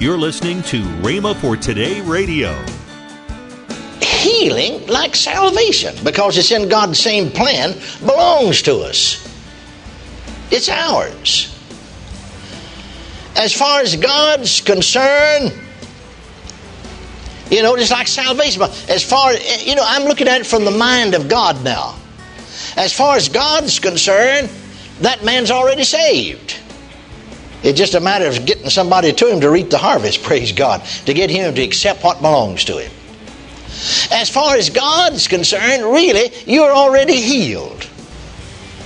You're listening to Rhema for Today Radio. Healing, like salvation, because it's in God's same plan, belongs to us. It's ours. As far as God's concerned, you know, it's like salvation. As far you know, I'm looking at it from the mind of God now. As far as God's concerned, that man's already saved. It's just a matter of getting somebody to him to reap the harvest, praise God, to get him to accept what belongs to him. As far as God's concerned, really, you're already healed.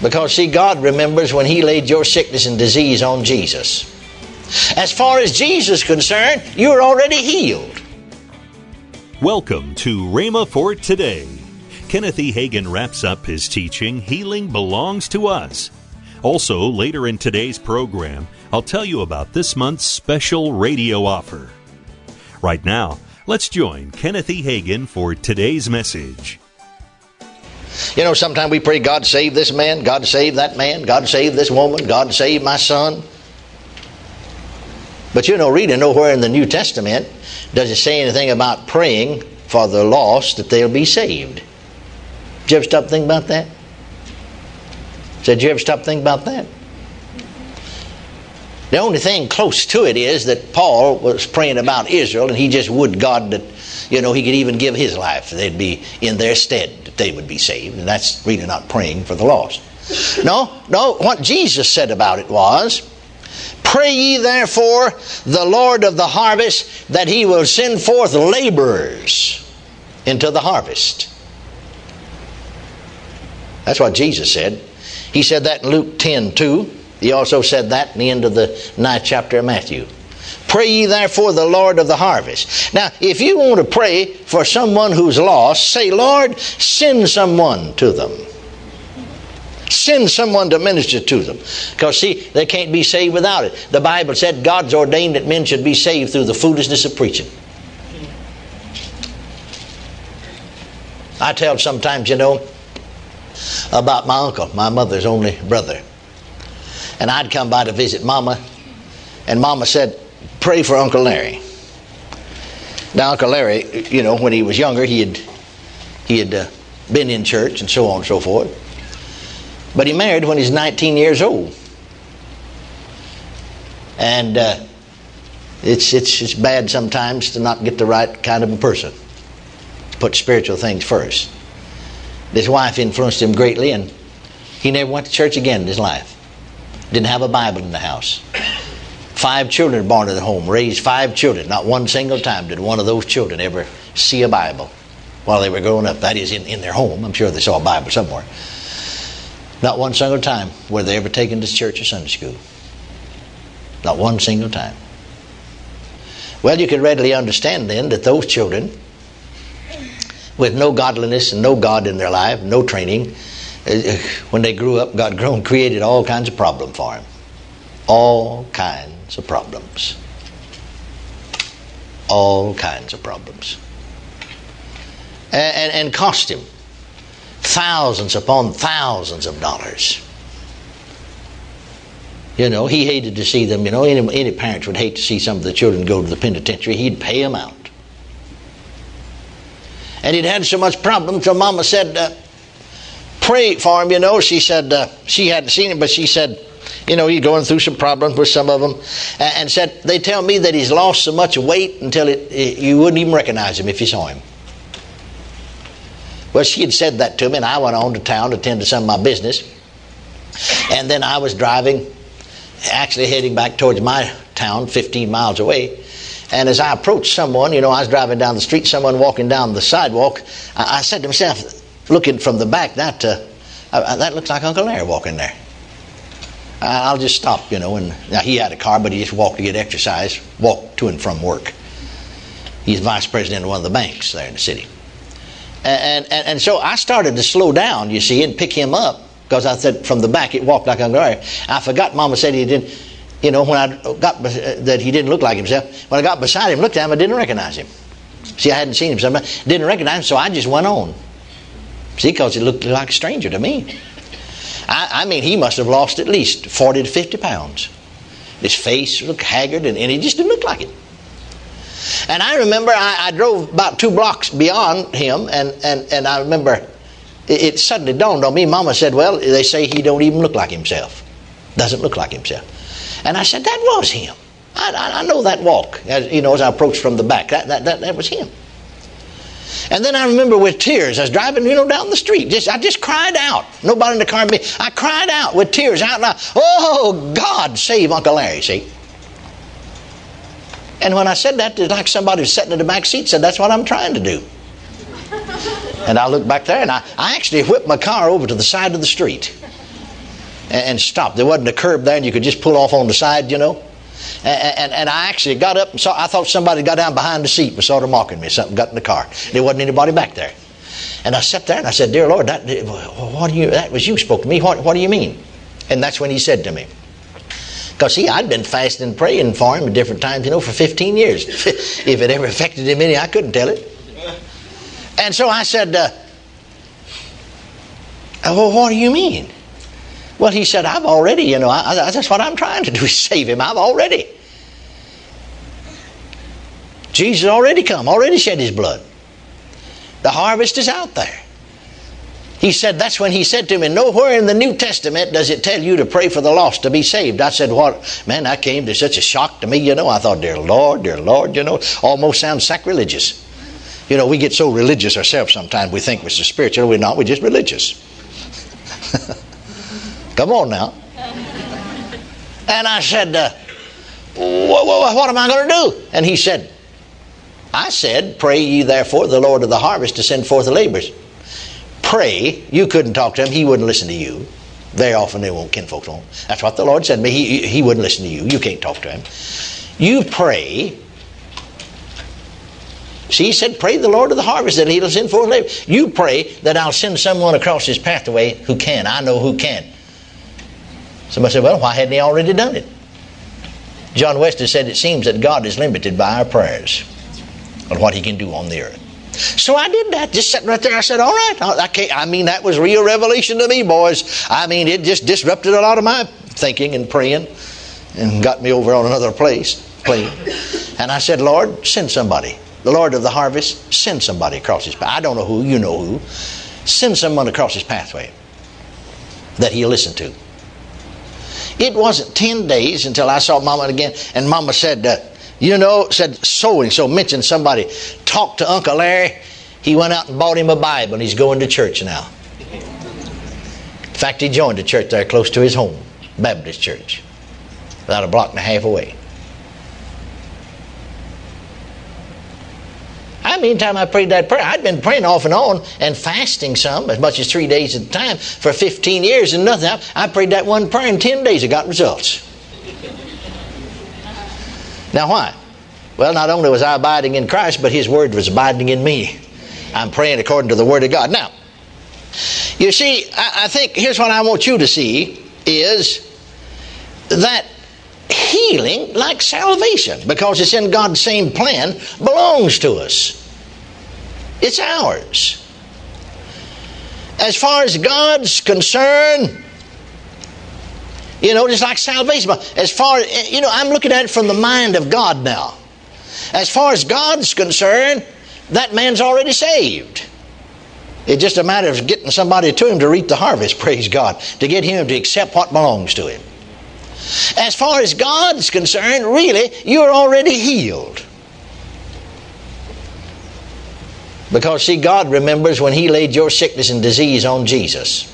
Because, see, God remembers when He laid your sickness and disease on Jesus. As far as Jesus is concerned, you're already healed. Welcome to Rhema for Today. Kenneth E. Hagin wraps up his teaching, Healing Belongs to Us. Also, later in today's program, I'll tell you about this month's special radio offer. Right now, let's join Kenneth E. Hagin for today's message. You know, sometimes we pray, God save this man, God save that man, God save this woman, God save my son. But you know, reading nowhere in the New Testament does it say anything about praying for the lost that they'll be saved. Did you ever stop thinking about that? Said, you ever stop thinking about that? The only thing close to it is that Paul was praying about Israel, and he just would God that, you know, he could even give his life. They'd be in their stead, that they would be saved. And that's really not praying for the lost. No, no, what Jesus said about it was, Pray ye therefore the Lord of the harvest that he will send forth laborers into the harvest. That's what Jesus said. He said that in Luke 10 2. He also said that in the end of the ninth chapter of Matthew. Pray ye therefore the Lord of the harvest. Now, if you want to pray for someone who's lost, say, Lord, send someone to them. Send someone to minister to them. Because, see, they can't be saved without it. The Bible said God's ordained that men should be saved through the foolishness of preaching. I tell sometimes, you know, about my uncle, my mother's only brother. And I'd come by to visit Mama, and Mama said, Pray for Uncle Larry. Now, Uncle Larry, you know, when he was younger, he had, he had uh, been in church and so on and so forth. But he married when he was 19 years old. And uh, it's, it's, it's bad sometimes to not get the right kind of a person, put spiritual things first. His wife influenced him greatly, and he never went to church again in his life. Didn't have a Bible in the house. Five children born in the home, raised five children. Not one single time did one of those children ever see a Bible while they were growing up. That is, in, in their home. I'm sure they saw a Bible somewhere. Not one single time were they ever taken to church or Sunday school. Not one single time. Well, you can readily understand then that those children, with no godliness and no God in their life, no training, uh, when they grew up, got grown, created all kinds of problems for them. All kinds of problems. All kinds of problems. And, and, and cost him thousands upon thousands of dollars. You know, he hated to see them. You know, any, any parents would hate to see some of the children go to the penitentiary. He'd pay them out. And he'd had so much problem, so Mama said, uh, pray for him, you know. She said, uh, she hadn't seen him, but she said, you know, he's going through some problems with some of them. And, and said, they tell me that he's lost so much weight until it, it, you wouldn't even recognize him if you saw him. Well, she had said that to me, and I went on to town to attend to some of my business. And then I was driving, actually heading back towards my town, 15 miles away. And as I approached someone, you know, I was driving down the street, someone walking down the sidewalk. I, I said to myself, looking from the back, that uh, uh, that looks like Uncle Larry walking there. I'll just stop, you know. And now he had a car, but he just walked to get exercise, walked to and from work. He's vice president of one of the banks there in the city. And, and, and so I started to slow down, you see, and pick him up because I said from the back it walked like Uncle Larry. I forgot Mama said he didn't, you know, when I got that he didn't look like himself. When I got beside him, looked at him, I didn't recognize him. See, I hadn't seen him, I didn't recognize him, so I just went on. See, because he looked like a stranger to me. I, I, mean, he must have lost at least 40 to 50 pounds. His face looked haggard, and, and he just didn't look like it. And I remember I, I drove about two blocks beyond him, and, and, and I remember it, it suddenly dawned on me. Mama said, Well, they say he don't even look like himself. Doesn't look like himself. And I said, That was him. I, I, I know that walk, as, you know, as I approached from the back. That, that, that, that was him. And then I remember with tears, I was driving, you know, down the street. Just I just cried out. Nobody in the car me. I cried out with tears out loud. Oh God, save Uncle Larry. See. And when I said that, it's like somebody was sitting in the back seat said, "That's what I'm trying to do." and I looked back there, and I, I actually whipped my car over to the side of the street and, stopped. There wasn't a curb there, and you could just pull off on the side, you know. And, and, and, I actually got up and saw, I thought somebody got down behind the seat and was sort of mocking me. Something got in the car. There wasn't anybody back there. And I sat there and I said, Dear Lord, that, what do you, that was you spoke to me. What, what do you mean? And that's when he said to me, because see, I'd been fasting and praying for him at different times, you know, for 15 years. if it ever affected him any, I couldn't tell it. And so I said, uh, Well, what do you mean? Well, he said, I've already, you know, I, I, that's what I'm trying to do is save him. I've already. Jesus already come, already shed his blood. The harvest is out there. He said, that's when he said to me, nowhere in the New Testament does it tell you to pray for the lost to be saved. I said, what? Man, that came to such a shock to me, you know. I thought, dear Lord, dear Lord, you know, almost sounds sacrilegious. You know, we get so religious ourselves sometimes we think we're so spiritual. We're not, we're just religious. Come on now. And I said, uh, what, what, am I going to do? And he said, I said, Pray ye therefore the Lord of the harvest to send forth the laborers. Pray. You couldn't talk to him. He wouldn't listen to you. Very often they won't kinfolks on. That's what the Lord said to me. He, he wouldn't listen to you. You can't talk to him. You pray. See, he said, Pray the Lord of the harvest that he'll send forth laborers. You pray that I'll send someone across his pathway who can. I know who can. Somebody said, well, why hadn't he already done it? John Wesley said, it seems that God is limited by our prayers on what he can do on the earth. So I did that, just sitting right there. I said, all right. I, can't, I mean, that was real revelation to me, boys. I mean, it just disrupted a lot of my thinking and praying and got me over on another place, plane. And I said, Lord, send somebody. The Lord of the harvest, send somebody across his path. I don't know who, you know who. Send someone across his pathway that he'll listen to. It wasn't 10 days until I saw Mama again, and Mama said, uh, you know, said so and so, mentioned somebody, talked to Uncle Larry. He went out and bought him a Bible, and he's going to church now. In fact, he joined a church there close to his home, Baptist church, about a block and a half away. Meantime I prayed that prayer. I'd been praying off and on and fasting some, as much as three days at a time, for 15 years and nothing. I prayed that one prayer in 10 days. I got results. Now, why? Well, not only was I abiding in Christ, but His Word was abiding in me. I'm praying according to the Word of God. Now, you see, I, I think here's what I want you to see is that healing, like salvation, because it's in God's same plan, belongs to us. It's ours. As far as God's concerned, you know, just like salvation. As far as, you know, I'm looking at it from the mind of God now. As far as God's concerned, that man's already saved. It's just a matter of getting somebody to him to reap the harvest, praise God, to get him to accept what belongs to him. As far as God's concerned, really, you're already healed. Because, see, God remembers when He laid your sickness and disease on Jesus.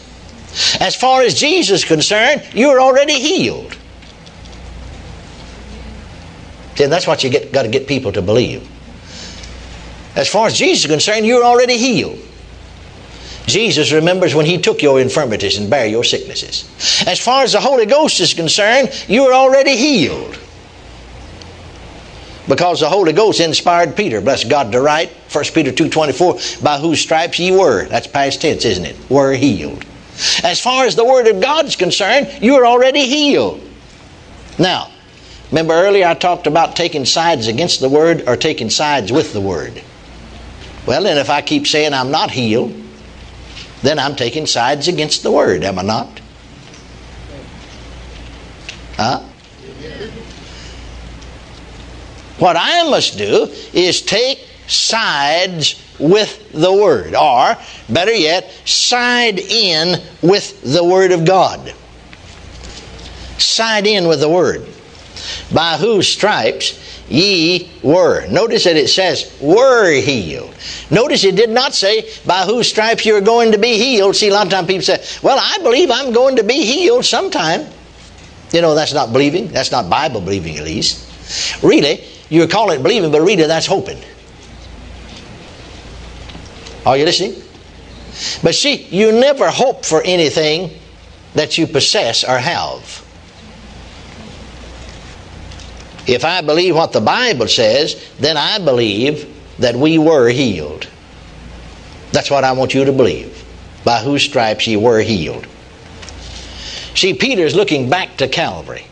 As far as Jesus is concerned, you're already healed. See, that's what you get, got to get people to believe. As far as Jesus is concerned, you're already healed. Jesus remembers when He took your infirmities and bare your sicknesses. As far as the Holy Ghost is concerned, you are already healed. Because the Holy Ghost inspired Peter, bless God to write, 1 Peter 2.24, by whose stripes ye were, that's past tense, isn't it? Were healed. As far as the Word of God is concerned, you are already healed. Now, remember earlier I talked about taking sides against the Word or taking sides with the Word. Well, then if I keep saying I'm not healed, then I'm taking sides against the Word, am I not? Huh? What I must do is take sides with the Word, or better yet, side in with the Word of God. Side in with the Word. By whose stripes ye were. Notice that it says, were healed. Notice it did not say, by whose stripes you're going to be healed. See, a lot of times people say, well, I believe I'm going to be healed sometime. You know, that's not believing. That's not Bible believing, at least. Really, you call it believing, but really, that's hoping. Are you listening? But see, you never hope for anything that you possess or have. If I believe what the Bible says, then I believe that we were healed. That's what I want you to believe. By whose stripes ye were healed. See, Peter's looking back to Calvary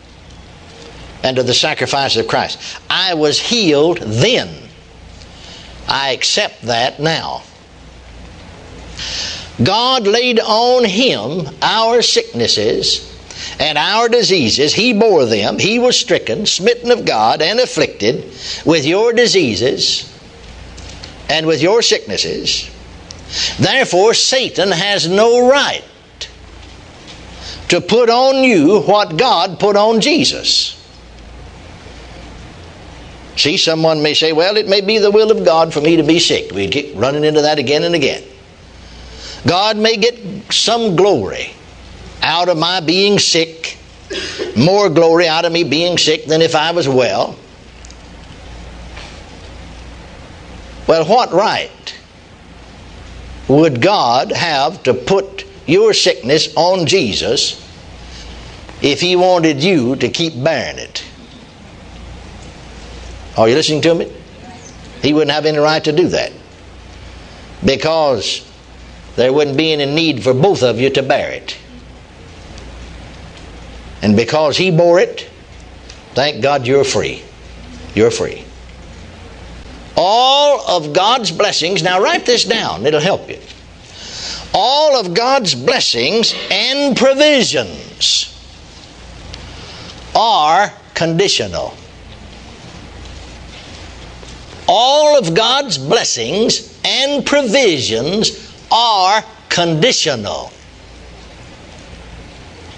and to the sacrifice of Christ. I was healed then. I accept that now. God laid on him our sicknesses and our diseases. He bore them. He was stricken, smitten of God, and afflicted with your diseases and with your sicknesses. Therefore, Satan has no right to put on you what God put on Jesus. See, someone may say, well, it may be the will of God for me to be sick. We keep running into that again and again. God may get some glory out of my being sick, more glory out of me being sick than if I was well. Well, what right would God have to put your sickness on Jesus if He wanted you to keep bearing it? Are you listening to me? He wouldn't have any right to do that because there wouldn't be any need for both of you to bear it. And because He bore it, thank God you're free. You're free. All of God's blessings, now write this down, it'll help you. All of God's blessings and provisions are conditional. All of God's blessings and provisions are conditional.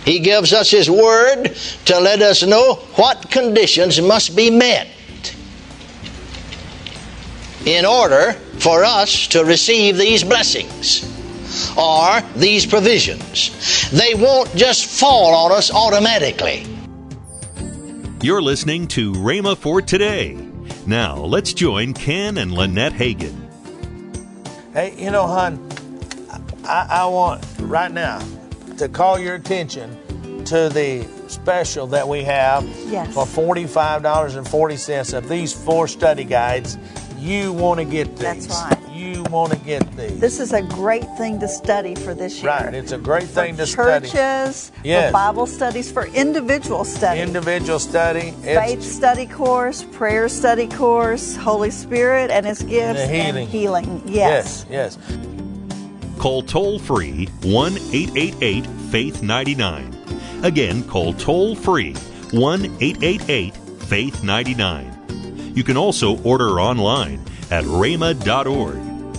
He gives us His Word to let us know what conditions must be met in order for us to receive these blessings or these provisions. They won't just fall on us automatically. You're listening to Rhema for today. Now, let's join Ken and Lynette Hagin. Hey, you know, hon, I, I want right now to call your attention to the special that we have Yes. for $45.40 of these four study guides. You want to get these. That's right. You want to get these. This is a great thing to study for this year. Right, it's a great for thing to study. churches, Yes. for Bible studies, for individual study. Individual study. Faith It's, study course, prayer study course, Holy Spirit and His gifts, And healing. and healing. Yes. yes, yes. Call toll free 1 888 Faith 99. Again, call toll free 1 888 Faith 99. You can also order online at rhema.org.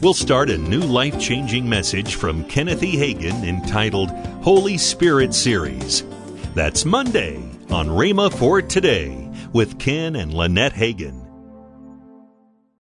we'll start a new life changing message from Kenneth E. Hagin entitled Holy Spirit Series. That's Monday on Rhema for Today with Ken and Lynette Hagin.